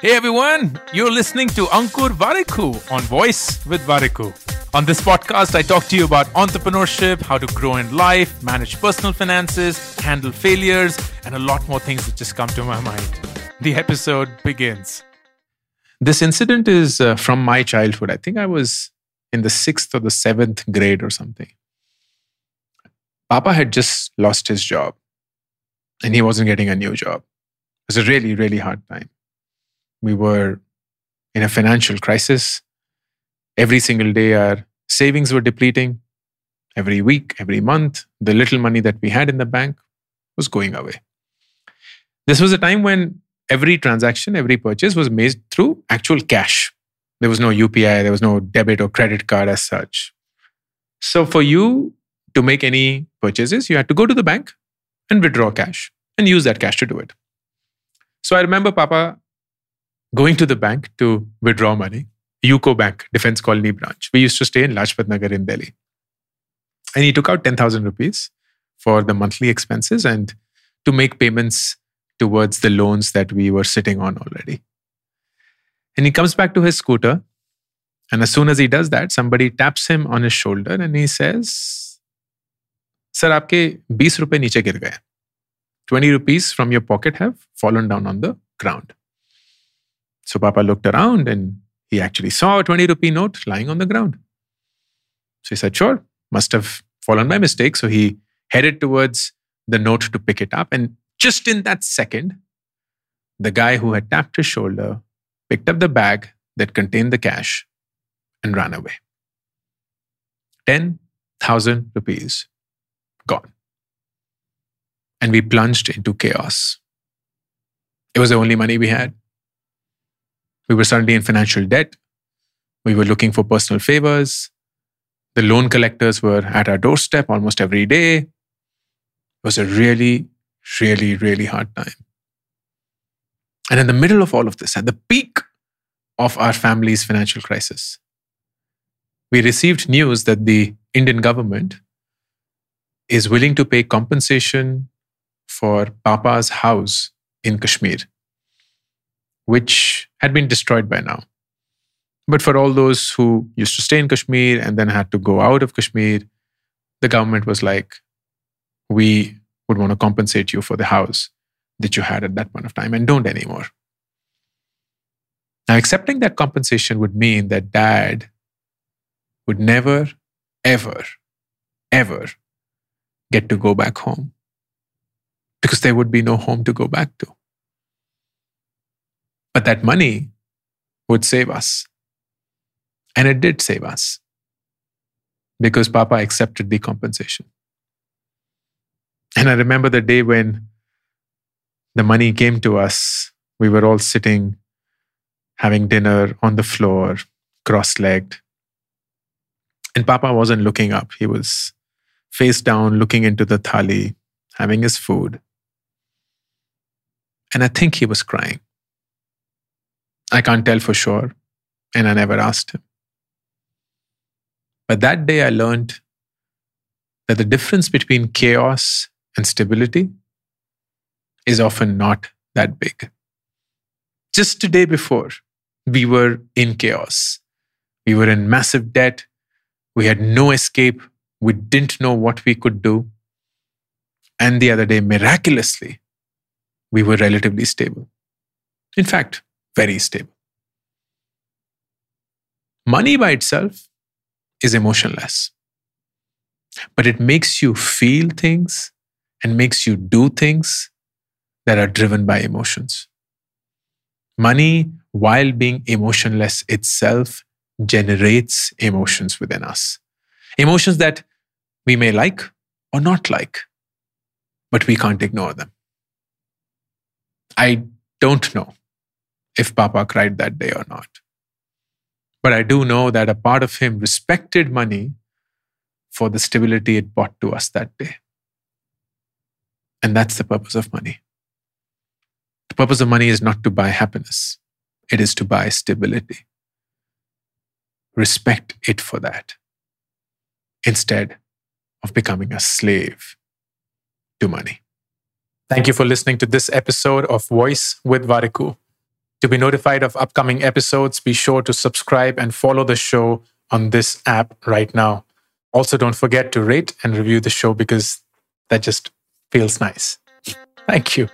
Hey everyone, you're listening to Ankur Warikoo on Voice with Warikoo. On this podcast, I talk to you about entrepreneurship, how to grow in life, manage personal finances, handle failures, and a lot more things that just come to my mind. The episode begins. This incident is uh, from my childhood. I think I was in the sixth or the seventh grade or something. Papa had just lost his job and he wasn't getting a new job. It was a really, really hard time. We were in a financial crisis. Every single day, our savings were depleting. Every week, every month, the little money that we had in the bank was going away. This was a time when every transaction, every purchase was made through actual cash. There was no UPI, there was no debit or credit card as such. So, for you to make any purchases, you had to go to the bank and withdraw cash and use that cash to do it. So, I remember Papa going to the bank to withdraw money, UCO Bank, Defense Colony branch. We used to stay in Lajpat Nagar in Delhi. And he took out 10,000 rupees for the monthly expenses and to make payments towards the loans that we were sitting on already. And he comes back to his scooter. And as soon as he does that, somebody taps him on his shoulder and he says, Sir, आपके 20 रुपए नीचे गिर गए 20 rupees from your pocket have fallen down on the ground. So Papa looked around and he actually saw a 20 rupee note lying on the ground. So he said, Sure, must have fallen by mistake. So he headed towards the note to pick it up. And just in that second, the guy who had tapped his shoulder picked up the bag that contained the cash and ran away. 10,000 rupees gone. And we plunged into chaos. It was the only money we had. We were suddenly in financial debt. We were looking for personal favors. The loan collectors were at our doorstep almost every day. It was a really, really, really hard time. And in the middle of all of this, at the peak of our family's financial crisis, we received news that the Indian government is willing to pay compensation for Papa's house in Kashmir which had been destroyed by now. But for all those who used to stay in Kashmir and then had to go out of Kashmir, the government was like, we would want to compensate you for the house that you had at that point of time and don't anymore. Now, accepting that compensation would mean that dad would never, ever, ever get to go back home because there would be no home to go back to. But that money would save us. And it did save us because Papa accepted the compensation. And I remember the day when the money came to us, we were all sitting having dinner on the floor, cross legged. And Papa wasn't looking up. He was face down, looking into the thali, having his food. And I think he was crying. I can't tell for sure, and I never asked him. But that day I learned that the difference between chaos and stability is often not that big. Just the day before, we were in chaos. We were in massive debt. We had no escape. We didn't know what we could do. And the other day, miraculously, we were relatively stable. In fact, very stable. Money by itself is emotionless, but it makes you feel things and makes you do things that are driven by emotions. Money, while being emotionless itself, generates emotions within us. Emotions that we may like or not like, but we can't ignore them. I don't know if Papa cried that day or not. But I do know that a part of him respected money for the stability it brought to us that day. And that's the purpose of money. The purpose of money is not to buy happiness, it is to buy stability. Respect it for that instead of becoming a slave to money. Thank you for listening to this episode of Voice with Warikoo. To be notified of upcoming episodes, be sure to subscribe and follow the show on this app right now. Also, don't forget to rate and review the show because that just feels nice. Thank you.